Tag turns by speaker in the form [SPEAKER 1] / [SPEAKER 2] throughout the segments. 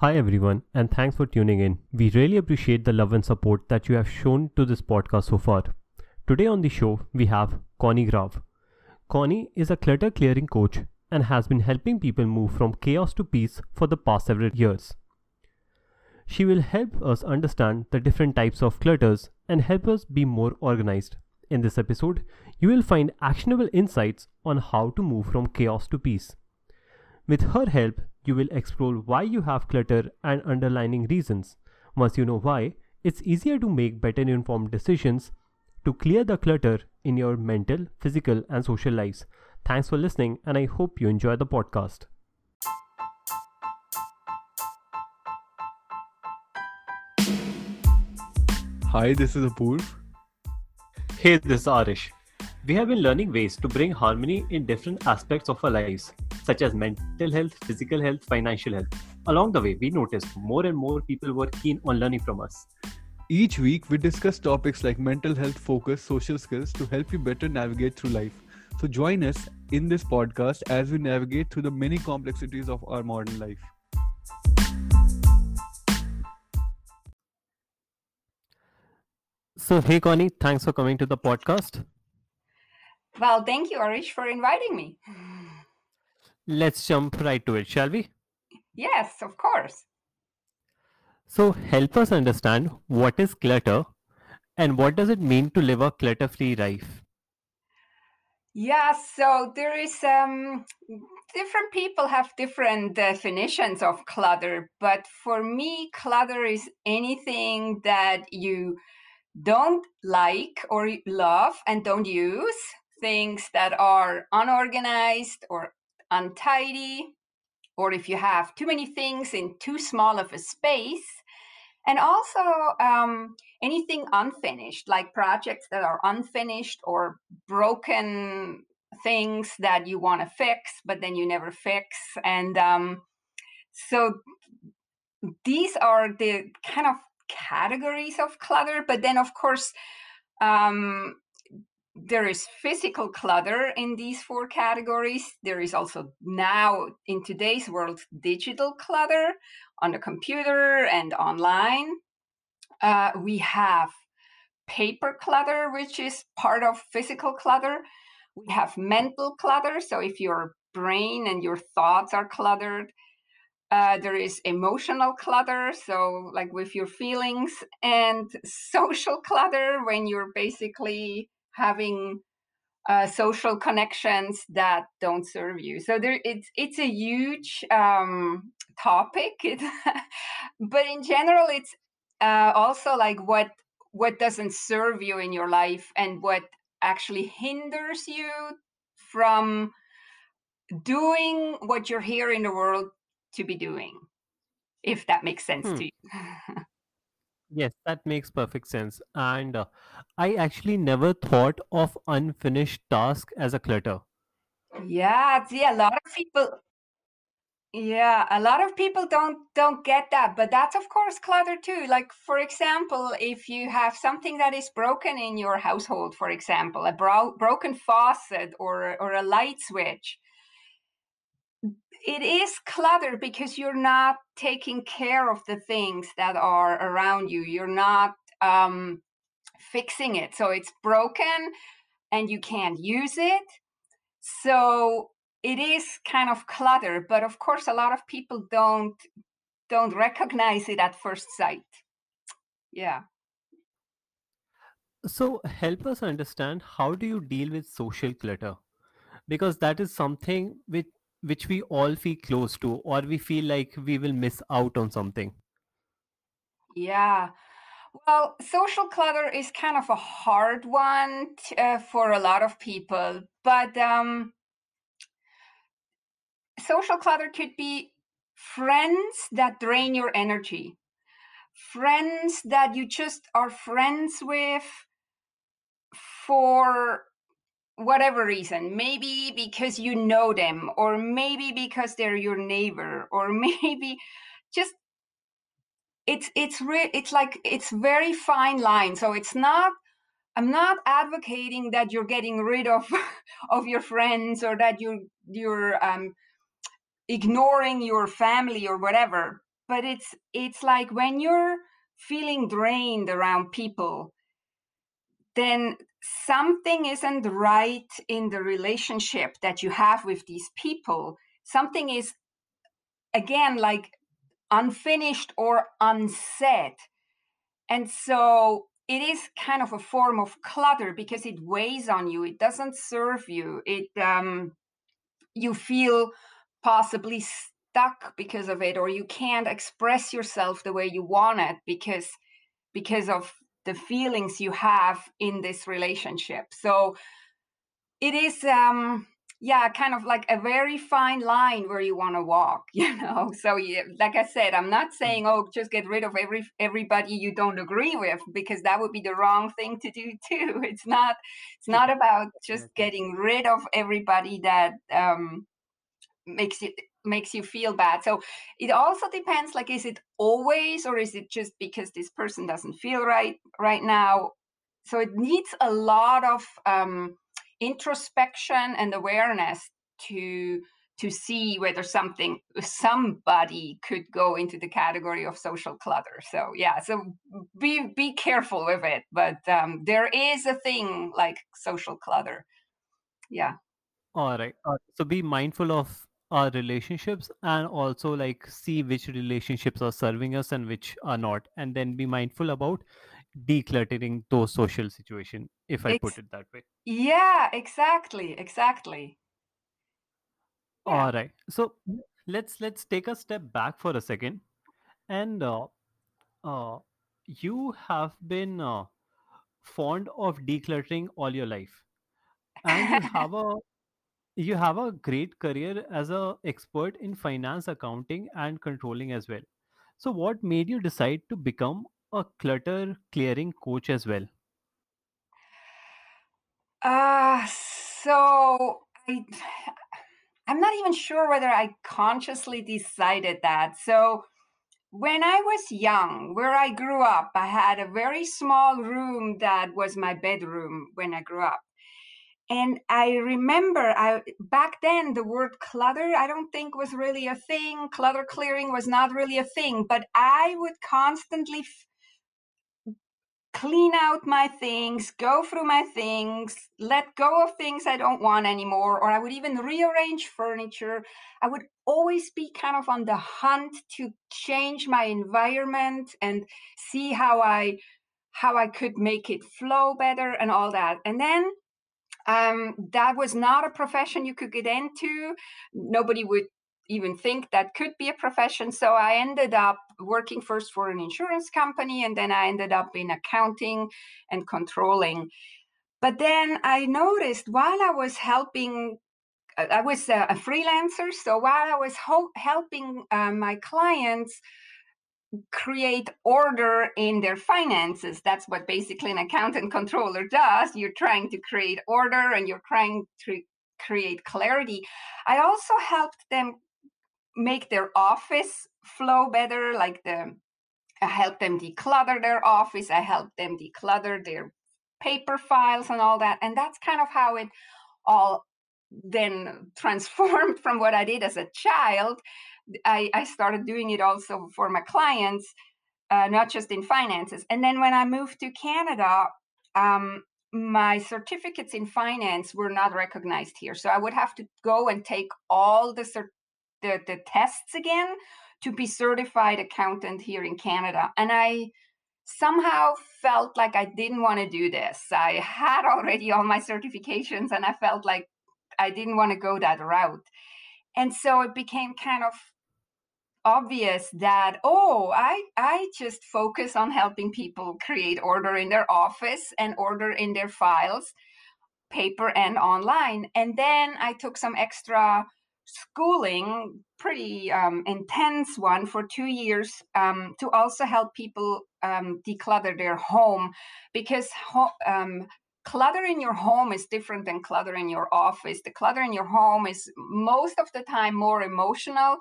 [SPEAKER 1] Hi, everyone, and thanks for tuning in. We really appreciate the love and support that you have shown to this podcast so far. Today on the show, we have Conny Graf. Conny is a clutter clearing coach and has been helping people move from chaos to peace for the past several years. She will help us understand the different types of clutters and help us be more organized. In this episode, you will find actionable insights on how to move from chaos to peace. With her help, you will explore why you have clutter and underlying reasons. Once you know why, it's easier to make better informed decisions to clear the clutter in your mental, physical, and social lives. Thanks for listening, and I hope you enjoy the podcast.
[SPEAKER 2] Hi, this is Apurv.
[SPEAKER 1] Hey, this is Arish. We have been learning ways to bring harmony in different aspects of our lives such as mental health, physical health, financial health. Along the way, we noticed more and more people were keen on learning from us.
[SPEAKER 2] Each week, we discuss topics like mental health, focus, social skills to help you better navigate through life. So, join us in this podcast as we navigate through the many complexities of our modern life.
[SPEAKER 1] So, hey, Conny, thanks for coming to the podcast.
[SPEAKER 3] Well, thank you, Arish, for inviting me.
[SPEAKER 1] Let's jump right to it, shall we?
[SPEAKER 3] Yes, of course.
[SPEAKER 1] So, help us understand what is clutter and what does it mean to live a clutter free life?
[SPEAKER 3] Yeah, so there is um different people have different definitions of clutter, but for me clutter is anything that you don't like or love and don't use, things that are unorganized or untidy, or if you have too many things in too small of a space. And also um, anything unfinished, like projects that are unfinished or broken things that you want to fix, but then you never fix. And um, so these are the kind of categories of clutter. But then, of course, um, there is physical clutter in these four categories. There is also now in today's world digital clutter on the computer and online. Uh, we have paper clutter, which is part of physical clutter. We have mental clutter. So if your brain and your thoughts are cluttered, uh, there is emotional clutter, so like with your feelings, and social clutter when you're basically having uh, social connections that don't serve you. So there, it's it's a huge um, topic, it, but in general, it's uh, also like what what doesn't serve you in your life and what actually hinders you from doing what you're here in the world to be doing. If that makes sense hmm. to you.
[SPEAKER 1] Yes, that makes perfect sense. And uh, I actually never thought of unfinished task as a clutter.
[SPEAKER 3] Yeah, see, a lot of people. Yeah, a lot of people don't don't get that, but that's of course clutter too. Like for example, if you have something that is broken in your household, for example, a bro- broken faucet or or a light switch, it is clutter because you're not taking care of the things that are around you. You're not um, fixing it. So it's broken and you can't use it. So it is kind of clutter, but of course a lot of people don't don't recognize it at first sight. Yeah.
[SPEAKER 1] So help us understand how do you deal with social clutter? Because that is something which which we all feel close to or we feel like we will miss out on something.
[SPEAKER 3] Yeah. Well social clutter is kind of a hard one t- uh, for a lot of people but um, social clutter could be friends that drain your energy friends that you just are friends with for whatever reason maybe because you know them or maybe because they're your neighbor or maybe just it's it's re- it's like it's very fine line. So it's not i'm not advocating that you're getting rid of of your friends or that you you're um ignoring your family or whatever. But it's it's like when you're feeling drained around people then something isn't right in the relationship that you have with these people. Something is again like unfinished or unsaid. And so it is kind of a form of clutter because it weighs on you. It doesn't serve you. It um you feel possibly stuck because of it or you can't express yourself the way you want it because because of the feelings you have in this relationship. So it is um yeah kind of like a very fine line where you want to walk you know? So yeah, like i said i'm not saying oh just get rid of every everybody you don't agree with because that would be the wrong thing to do too. It's not it's not about just getting rid of everybody that um makes it makes you feel bad. So it also depends like is it always or is it just because this person doesn't feel right right now? So it needs a lot of um, introspection and awareness to to see whether something somebody could go into the category of social clutter. So yeah so be be careful with it but um, there is a thing like social clutter. Yeah.
[SPEAKER 1] All right. Uh, so be mindful of our relationships and also like see which relationships are serving us and which are not and then be mindful about decluttering those social situation if i Ex- put it that way.
[SPEAKER 3] Yeah exactly exactly.
[SPEAKER 1] Yeah. all right. So let's let's take a step back for a second. And uh, uh, you have been uh, fond of decluttering all your life. And you have a you have a great career as a expert in finance accounting and controlling as well. So what made you decide to become a clutter clearing coach as well?
[SPEAKER 3] Uh so i i'm not even sure whether i consciously decided that. So when I was young, where I grew up, I had a very small room that was my bedroom when I grew up and i remember i back then the word clutter i don't think was really a thing. Clutter clearing was not really a thing but i would constantly f- clean out my things go through my things let go of things i don't want anymore or i would even rearrange furniture. I would always be kind of on the hunt to change my environment and see how i how i could make it flow better and all that. And then um, that was not a profession you could get into. Nobody would even think that could be a profession. So I ended up working first for an insurance company and then I ended up in accounting and controlling. But then I noticed while I was helping, uh, I was a, freelancer. So while I was ho- helping uh, my clients create order in their finances. That's what basically an accountant controller does. You're trying to create order and you're trying to create clarity. I also helped them make their office flow better, like the I helped them declutter their office, I helped them declutter their paper files and all that. And that's kind of how it all then transformed from what I did as a child I, I started doing it also for my clients, uh, not just in finances. And then when I moved to Canada, um, my certificates in finance were not recognized here. So I would have to go and take all the, cert- the, the tests again to be certified accountant here in Canada. And I somehow felt like I didn't want to do this. I had already all my certifications and I felt like I didn't want to go that route. And so it became kind of obvious that oh i i just focus on helping people create order in their office and order in their files paper and online. And then i took some extra schooling pretty um, intense one for two years um, to also help people um, declutter their home because ho- um, clutter in your home is different than clutter in your office. The clutter in your home is most of the time more emotional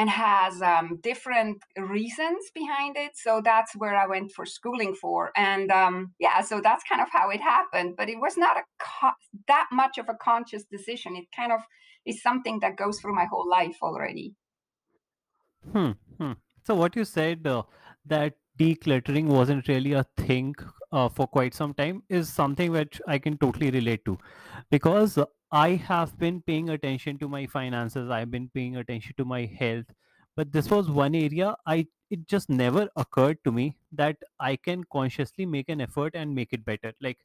[SPEAKER 3] and has um, different reasons behind it. So that's where I went for schooling for, and um, yeah, so that's kind of how it happened. But it was not a co- that much of a conscious decision. It kind of is something that goes through my whole life already.
[SPEAKER 1] Hmm. hmm. So what you said uh, that decluttering wasn't really a thing uh, for quite some time is something which I can totally relate to because I have been paying attention to my finances, I've been paying attention to my health, but this was one area I it just never occurred to me that I can consciously make an effort and make it better. Like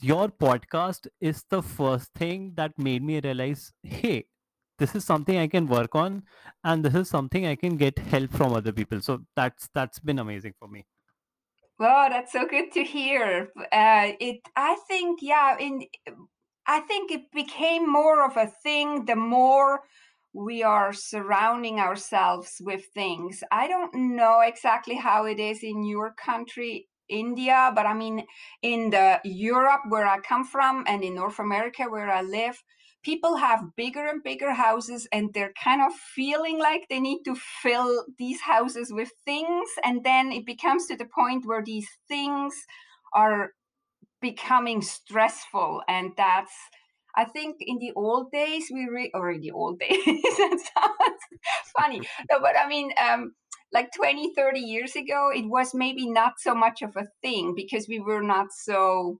[SPEAKER 1] your podcast is the first thing that made me realize, hey, this is something I can work on, and this is something I can get help from other people. So that's that's been amazing for me.
[SPEAKER 3] Well, that's so good to hear. Uh, it, I think, yeah, in, I think it became more of a thing the more we are surrounding ourselves with things. I don't know exactly how it is in your country India, but I mean, in the Europe where I come from and in North America where I live, people have bigger and bigger houses and they're kind of feeling like they need to fill these houses with things. And then it becomes to the point where these things are becoming stressful. And that's, I think in the old days, we re- or in the old days, that sounds funny. No, but I mean, um, like 20 30 years ago it was maybe not so much of a thing because we were not so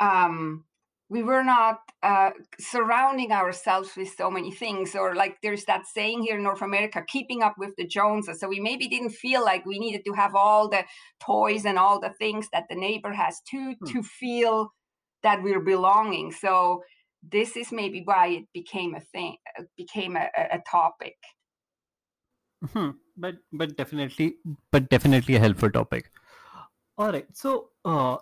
[SPEAKER 3] um we were not uh, surrounding ourselves with so many things or like there's that saying here in north america keeping up with the joneses. So we maybe didn't feel like we needed to have all the toys and all the things that the neighbor has to hmm. to feel that we're belonging. So this is maybe why it became a thing became a, a topic.
[SPEAKER 1] Hmm. But but definitely but definitely a helpful topic. All right. So uh,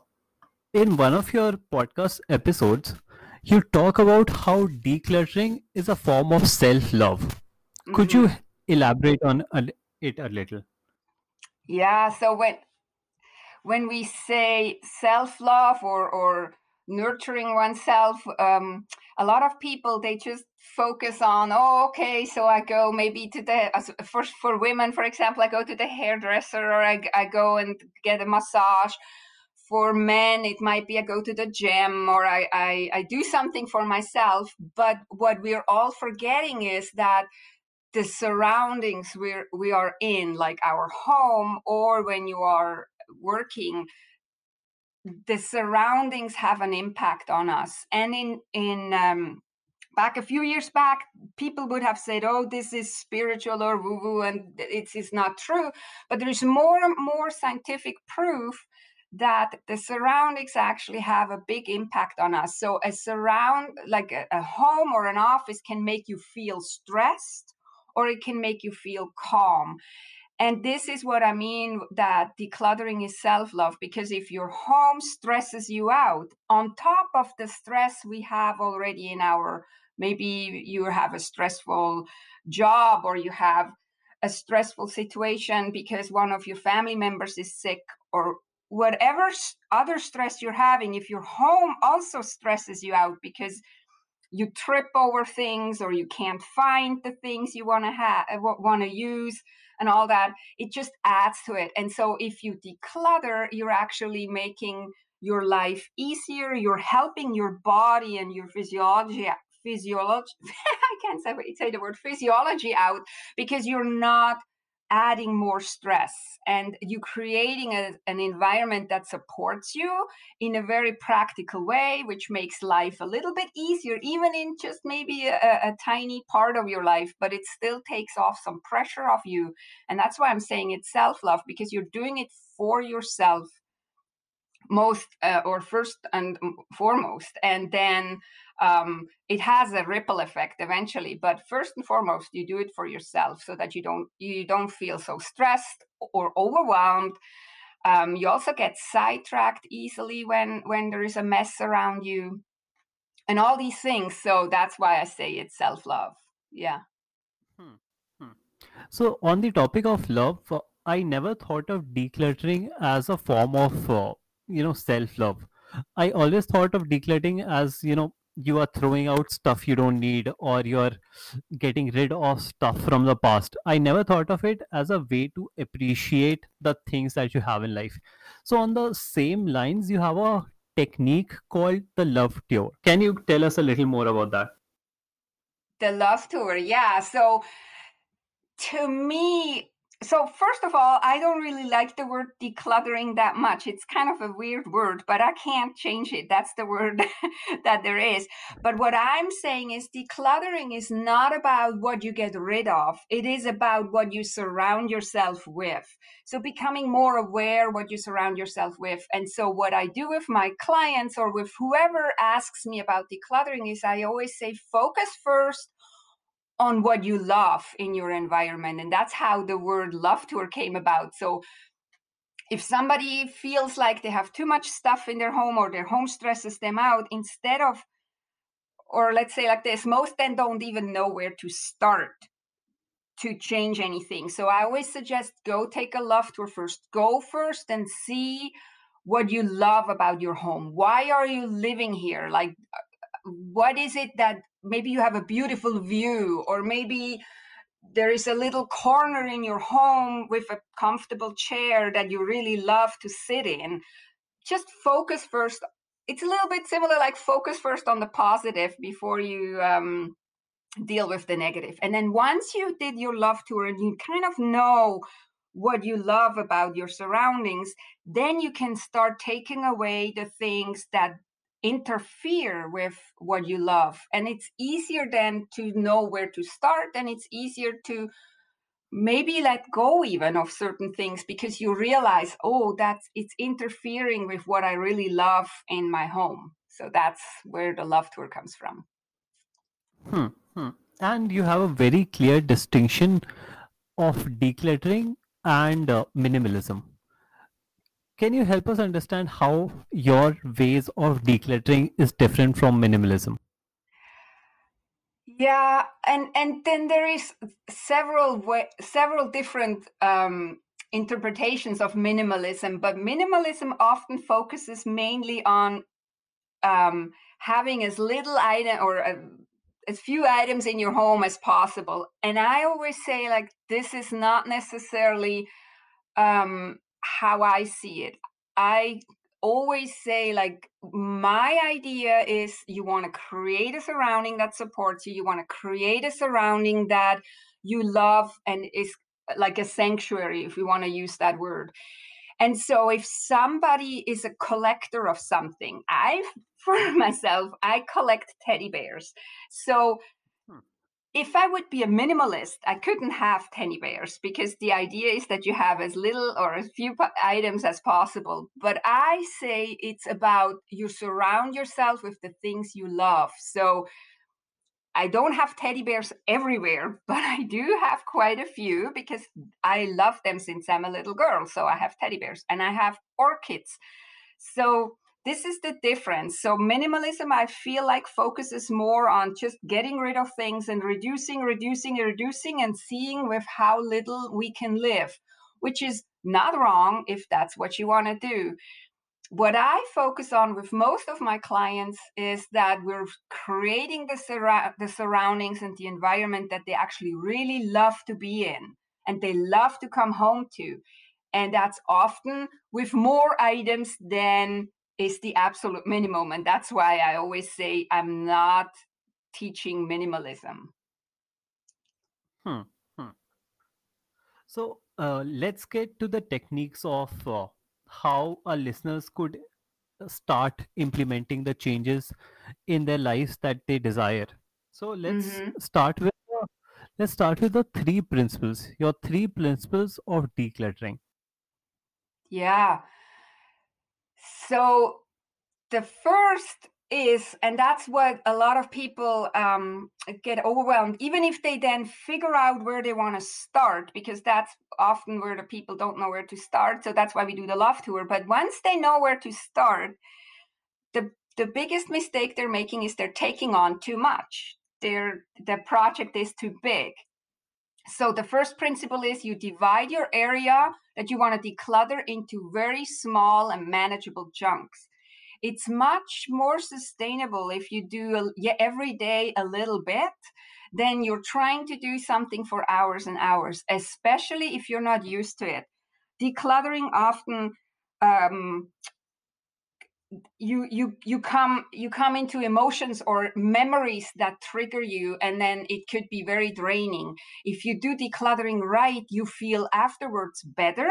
[SPEAKER 1] in one of your podcast episodes you talk about how decluttering is a form of self-love mm-hmm. could you mm-hmm. elaborate on it a little
[SPEAKER 3] yeah so when when we say self-love or or nurturing oneself um, a lot of people they just focus on oh okay so i go maybe to the for, for women for example i go to the hairdresser or I, I go and get a massage for men it might be i go to the gym or I, I i do something for myself. But what we're all forgetting is that the surroundings we're we are in like our home or when you are working the surroundings have an impact on us. And in in um, back a few years back people would have said oh this is spiritual or woo woo and it's, it's not true. But there is more and more scientific proof that the surroundings actually have a big impact on us. So a surround like a, a home or an office can make you feel stressed or it can make you feel calm. And this is what I mean that decluttering is self love, because if your home stresses you out, on top of the stress we have already in our maybe you have a stressful job or you have a stressful situation because one of your family members is sick or whatever other stress you're having, if your home also stresses you out because you trip over things or you can't find the things you want to have uh, want to use and all that it just adds to it. And so if you declutter you're actually making your life easier you're helping your body and your physiology physiology i can't say, say the word physiology out because you're not adding more stress and you creating a, an environment that supports you in a very practical way which makes life a little bit easier even in just maybe a, a tiny part of your life but it still takes off some pressure off you. And that's why i'm saying it's self-love because you're doing it for yourself most uh, or first and foremost and then um, it has a ripple effect eventually but first and foremost you do it for yourself so that you don't you don't feel so stressed or overwhelmed um, you also get sidetracked easily when when there is a mess around you and all these things so that's why i say it's self-love yeah
[SPEAKER 1] hmm. Hmm. so on the topic of love uh, i never thought of decluttering as a form of uh, you know self love i always thought of decluttering as you know you are throwing out stuff you don't need or you're getting rid of stuff from the past. I never thought of it as a way to appreciate the things that you have in life. So on the same lines you have a technique called the love tour. Can you tell us a little more about that?
[SPEAKER 3] The love tour yeah. So to me, so first of all, I don't really like the word decluttering that much. It's kind of a weird word, but I can't change it. That's the word that there is. But what I'm saying is decluttering is not about what you get rid of. It is about what you surround yourself with. So becoming more aware what you surround yourself with. And so what I do with my clients or with whoever asks me about decluttering is I always say focus first on what you love in your environment. And that's how the word love tour came about. So if somebody feels like they have too much stuff in their home or their home stresses them out, instead of, or let's say like this, most then don't even know where to start to change anything. So I always suggest go take a love tour first. Go first and see what you love about your home. Why are you living here? Like, what is it that maybe you have a beautiful view or maybe there is a little corner in your home with a comfortable chair that you really love to sit in? Just focus first it's a little bit similar like focus first on the positive before you um, deal with the negative. And then once you did your love tour and you kind of know what you love about your surroundings then you can start taking away the things that interfere with what you love. And it's easier then to know where to start and it's easier to maybe let go even of certain things because you realize oh that's it's interfering with what i really love in my home. So that's where the love tour comes from.
[SPEAKER 1] Hmm, hmm. and you have a very clear distinction of decluttering and uh, minimalism can you help us understand how your ways of decluttering is different from minimalism?
[SPEAKER 3] Yeah, and and then there is several way, several different um, interpretations of minimalism, but minimalism often focuses mainly on um, having as little item or a, uh, as few items in your home as possible. And I always say like this is not necessarily um, how I see it. I always say like my idea is you want to create a surrounding that supports you you want to create a surrounding that you love and is like a sanctuary if we want to use that word and so if somebody is a collector of something i for myself i collect teddy bears so if I would be a minimalist, I couldn't have teddy bears because the idea is that you have as little or as few items as possible. But I say it's about you surround yourself with the things you love. So I don't have teddy bears everywhere, but I do have quite a few because I love them since I'm a little girl. So I have teddy bears and I have orchids. So this is the difference. So minimalism, I feel like focuses more on just getting rid of things and reducing, reducing, reducing, and seeing with how little we can live, which is not wrong if that's what you want to do. What I focus on with most of my clients is that we're creating the, sur- the surroundings and the environment that they actually really love to be in and they love to come home to. And that's often with more items than is the absolute minimum. And that's why I always say I'm not teaching minimalism.
[SPEAKER 1] Hmm. hmm. So uh, let's get to the techniques of uh, how our listeners could uh, start implementing the changes in their lives that they desire. So let's mm-hmm. start with uh, let's start with the three principles. Your three principles of decluttering.
[SPEAKER 3] Yeah. So the first is, and that's what a lot of people um, get overwhelmed, even if they then figure out where they want to start, because that's often where the people don't know where to start. So that's why we do the love tour. But once they know where to start, the the biggest mistake they're making is they're taking on too much. Their the project is too big. So the first principle is you divide your area that you want to declutter into very small and manageable chunks. It's much more sustainable if you do every day a little bit than you're trying to do something for hours and hours, especially if you're not used to it. Decluttering often um, you you you come you come into emotions or memories that trigger you and then it could be very draining. If you do decluttering right you feel afterwards better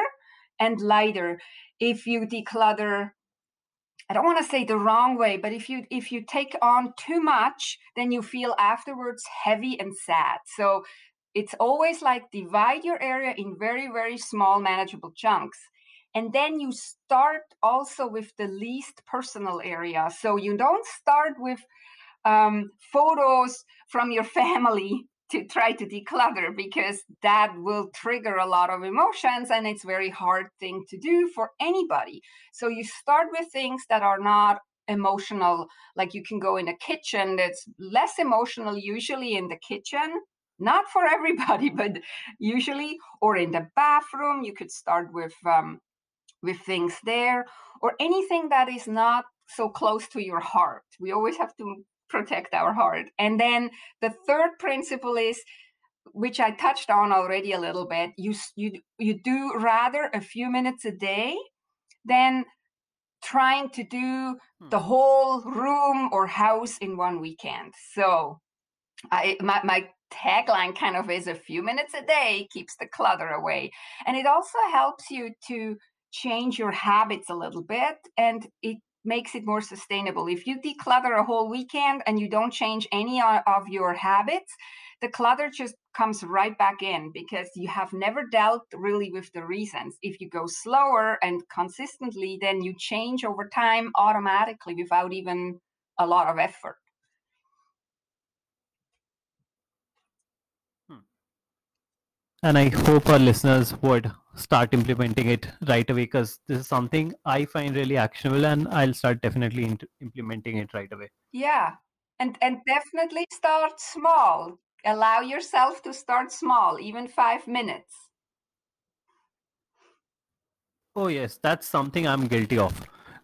[SPEAKER 3] and lighter. If you declutter i don't want to say the wrong way but if you if you take on too much then you feel afterwards heavy and sad. So it's always like divide your area in very very small manageable chunks and then you start also with the least personal area. So you don't start with um, photos from your family to try to declutter because that will trigger a lot of emotions and it's very hard thing to do for anybody so you start with things that are not emotional like you can go in a kitchen that's less emotional usually in the kitchen not for everybody but usually or in the bathroom you could start with um, with things there or anything that is not so close to your heart. We always have to protect our heart. And then the third principle is which I touched on already a little bit. You you you do rather a few minutes a day than trying to do hmm. the whole room or house in one weekend. So I my, my tagline kind of is a few minutes a day keeps the clutter away. And it also helps you to change your habits a little bit and it makes it more sustainable. If you declutter a whole weekend and you don't change any of your habits, the clutter just comes right back in because you have never dealt really with the reasons. If you go slower and consistently, then you change over time automatically without even a lot of effort.
[SPEAKER 1] Hmm. And I hope our listeners would start implementing it right away because this is something I find really actionable and I'll start definitely implementing it right away.
[SPEAKER 3] Yeah. And and definitely start small. Allow yourself to start small, even 5 minutes.
[SPEAKER 1] Oh yes, that's something I'm guilty of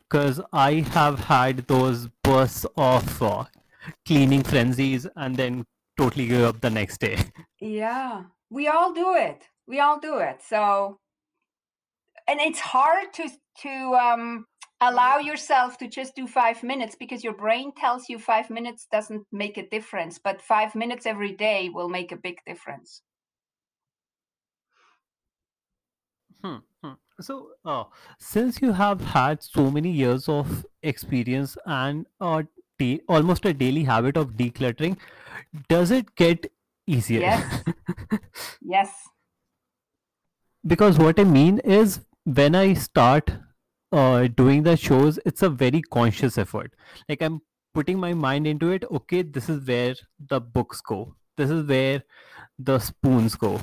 [SPEAKER 1] because I have had those bursts of uh, cleaning frenzies and then totally give up the next day.
[SPEAKER 3] Yeah, we all do it. We all do it. So and it's hard to to um, allow yourself to just do five minutes because your brain tells you five minutes doesn't make a difference, but five minutes every day will make a big difference.
[SPEAKER 1] Hmm. hmm. So, uh, since you have had so many years of experience and uh, da- almost a daily habit of decluttering, does it get easier?
[SPEAKER 3] Yes. yes.
[SPEAKER 1] Because what I mean is, when I start uh, doing the shows, it's a very conscious effort. Like I'm putting my mind into it. Okay, this is where the books go. This is where the spoons go.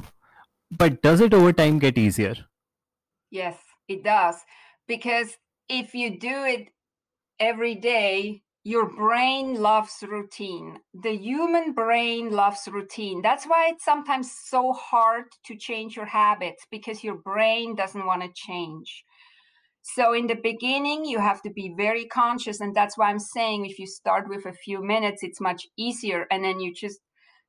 [SPEAKER 1] But does it over time get easier?
[SPEAKER 3] Yes, it does. Because if you do it every day, your brain loves routine. The human brain loves routine. That's why it's sometimes so hard to change your habits because your brain doesn't want to change. So, in the beginning, you have to be very conscious. And that's why I'm saying if you start with a few minutes, it's much easier. And then you just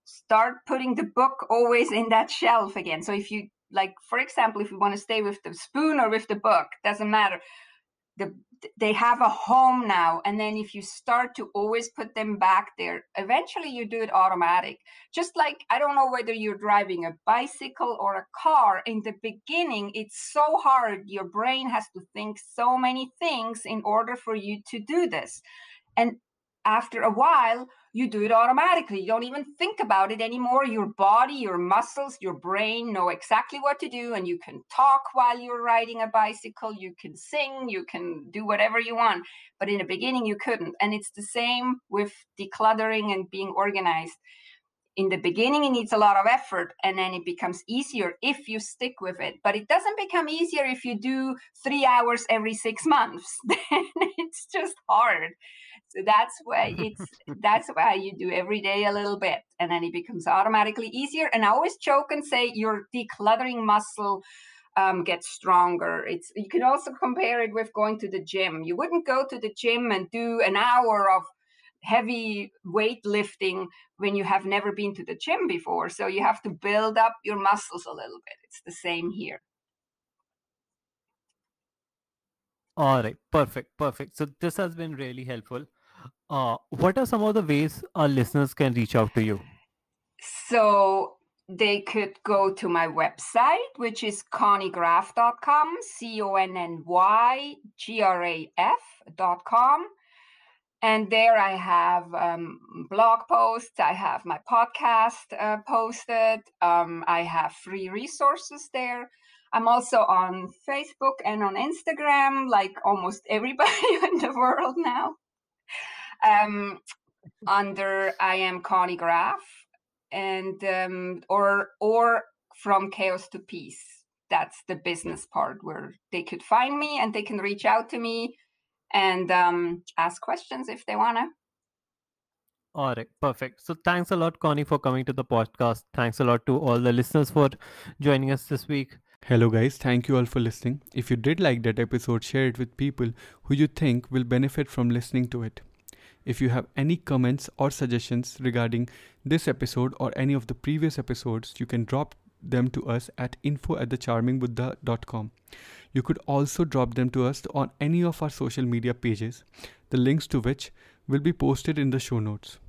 [SPEAKER 3] start putting the book always in that shelf again. So, if you like, for example, if you want to stay with the spoon or with the book, doesn't matter the they have a home now and then if you start to always put them back there eventually you do it automatic. Just like i don't know whether you're driving a bicycle or a car in the beginning it's so hard. Your brain has to think so many things in order for you to do this. And after a while you do it automatically. You don't even think about it anymore. Your body, your muscles, your brain know exactly what to do, and you can talk while you're riding a bicycle. You can sing, you can do whatever you want. But in the beginning, you couldn't. And it's the same with decluttering and being organized. In the beginning, it needs a lot of effort, and then it becomes easier if you stick with it. But it doesn't become easier if you do three hours every six months. then it's just hard so that's why it's that's why you do every day a little bit, and then it becomes automatically easier. And I always joke and say your decluttering muscle um, gets stronger. It's you can also compare it with going to the gym. You wouldn't go to the gym and do an hour of heavy weightlifting when you have never been to the gym before. So you have to build up your muscles a little bit. It's the same here.
[SPEAKER 1] All right, perfect, perfect. So this has been really helpful. Uh, what are some of the ways our listeners can reach out to you?
[SPEAKER 3] So they could go to my website, which is connygraf.com, C O N N Y G R A F.com. And there I have um, blog posts, I have my podcast uh, posted, um, I have free resources there. I'm also on Facebook and on Instagram, like almost everybody in the world now. Um, under I am Conny Graf, and um, or or from chaos to peace. That's the business part where they could find me and they can reach out to me and um, ask questions if they want to.
[SPEAKER 1] All right, perfect. So thanks a lot, Conny, for coming to the podcast. Thanks a lot to all the listeners for joining us this week.
[SPEAKER 2] Hello, guys. Thank you all for listening. If you did like that episode, share it with people who you think will benefit from listening to it. If you have any comments or suggestions regarding this episode or any of the previous episodes, you can drop them to us at info at thecharmingbuddha.com. You could also drop them to us on any of our social media pages, the links to which will be posted in the show notes.